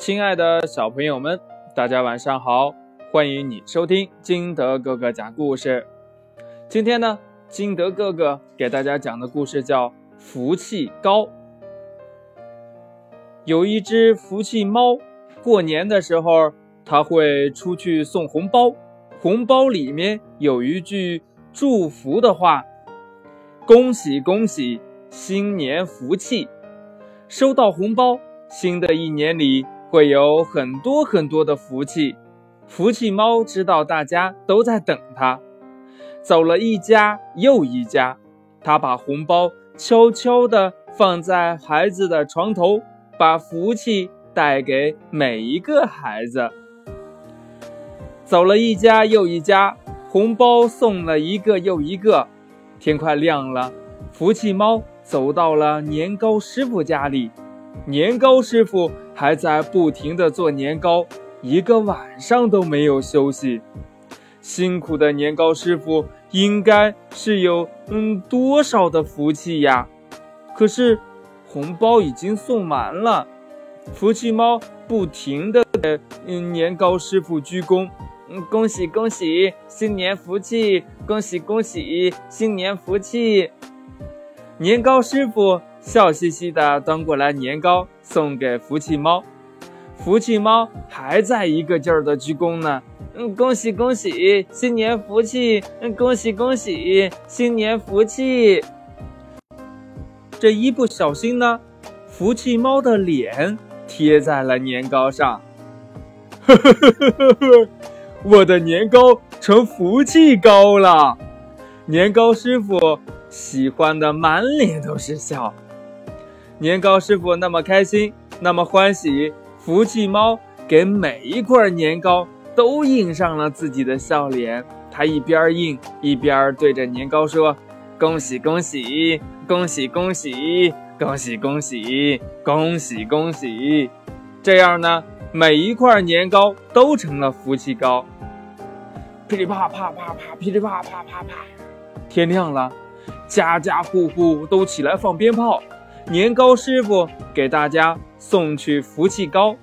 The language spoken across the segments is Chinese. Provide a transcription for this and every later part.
亲爱的小朋友们，大家晚上好！欢迎你收听金德哥哥讲故事。今天呢，金德哥哥给大家讲的故事叫《福气高》。有一只福气猫，过年的时候，它会出去送红包，红包里面有一句祝福的话：“恭喜恭喜，新年福气！”收到红包，新的一年里。会有很多很多的福气，福气猫知道大家都在等它，走了一家又一家，它把红包悄悄地放在孩子的床头，把福气带给每一个孩子。走了一家又一家，红包送了一个又一个，天快亮了，福气猫走到了年糕师傅家里。年糕师傅还在不停地做年糕，一个晚上都没有休息。辛苦的年糕师傅应该是有嗯多少的福气呀？可是红包已经送完了，福气猫不停地给嗯年糕师傅鞠躬，嗯恭喜恭喜，新年福气！恭喜恭喜，新年福气！年糕师傅。笑嘻嘻的端过来年糕，送给福气猫。福气猫还在一个劲儿的鞠躬呢。嗯，恭喜恭喜，新年福气！嗯，恭喜恭喜，新年福气！这一不小心呢，福气猫的脸贴在了年糕上。呵呵呵呵呵呵，我的年糕成福气糕了。年糕师傅喜欢的满脸都是笑。年糕师傅那么开心，那么欢喜，福气猫给每一块年糕都印上了自己的笑脸。他一边印一边对着年糕说：“恭喜恭喜，恭喜恭喜，恭喜恭喜，恭喜恭喜！”这样呢，每一块年糕都成了福气糕。噼里啪啪啪啪，噼里啪啪啪啪。天亮了，家家户户都起来放鞭炮。年糕师傅给大家送去福气糕，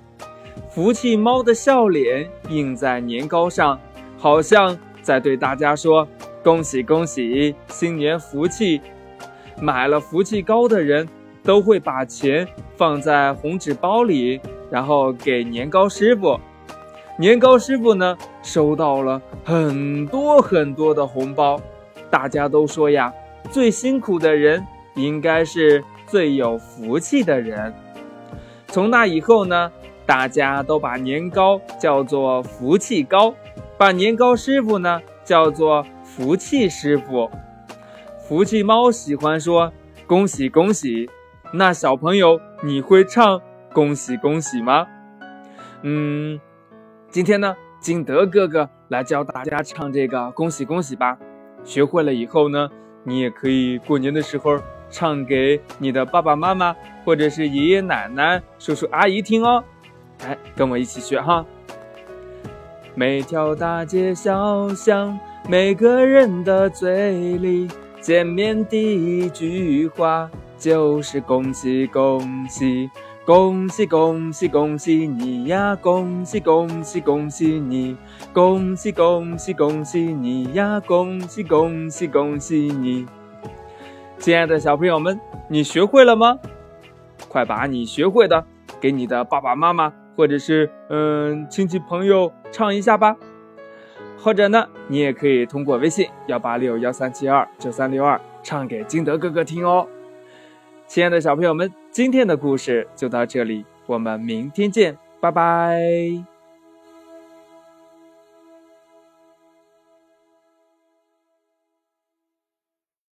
福气猫的笑脸印在年糕上，好像在对大家说：“恭喜恭喜，新年福气！”买了福气糕的人都会把钱放在红纸包里，然后给年糕师傅。年糕师傅呢，收到了很多很多的红包。大家都说呀，最辛苦的人应该是。最有福气的人，从那以后呢，大家都把年糕叫做福气糕，把年糕师傅呢叫做福气师傅。福气猫喜欢说恭喜恭喜，那小朋友你会唱恭喜恭喜吗？嗯，今天呢，金德哥哥来教大家唱这个恭喜恭喜吧。学会了以后呢，你也可以过年的时候。唱给你的爸爸妈妈，或者是爷爷奶奶、叔叔阿姨听哦。来，跟我一起学哈。每条大街小巷，每个人的嘴里，见面第一句话就是恭喜恭喜，恭喜恭喜恭喜你呀，恭喜恭喜恭喜你，恭喜恭喜恭喜你呀，恭喜恭喜恭喜你。亲爱的小朋友们，你学会了吗？快把你学会的给你的爸爸妈妈或者是嗯亲戚朋友唱一下吧。或者呢，你也可以通过微信幺八六幺三七二九三六二唱给金德哥哥听哦。亲爱的小朋友们，今天的故事就到这里，我们明天见，拜拜。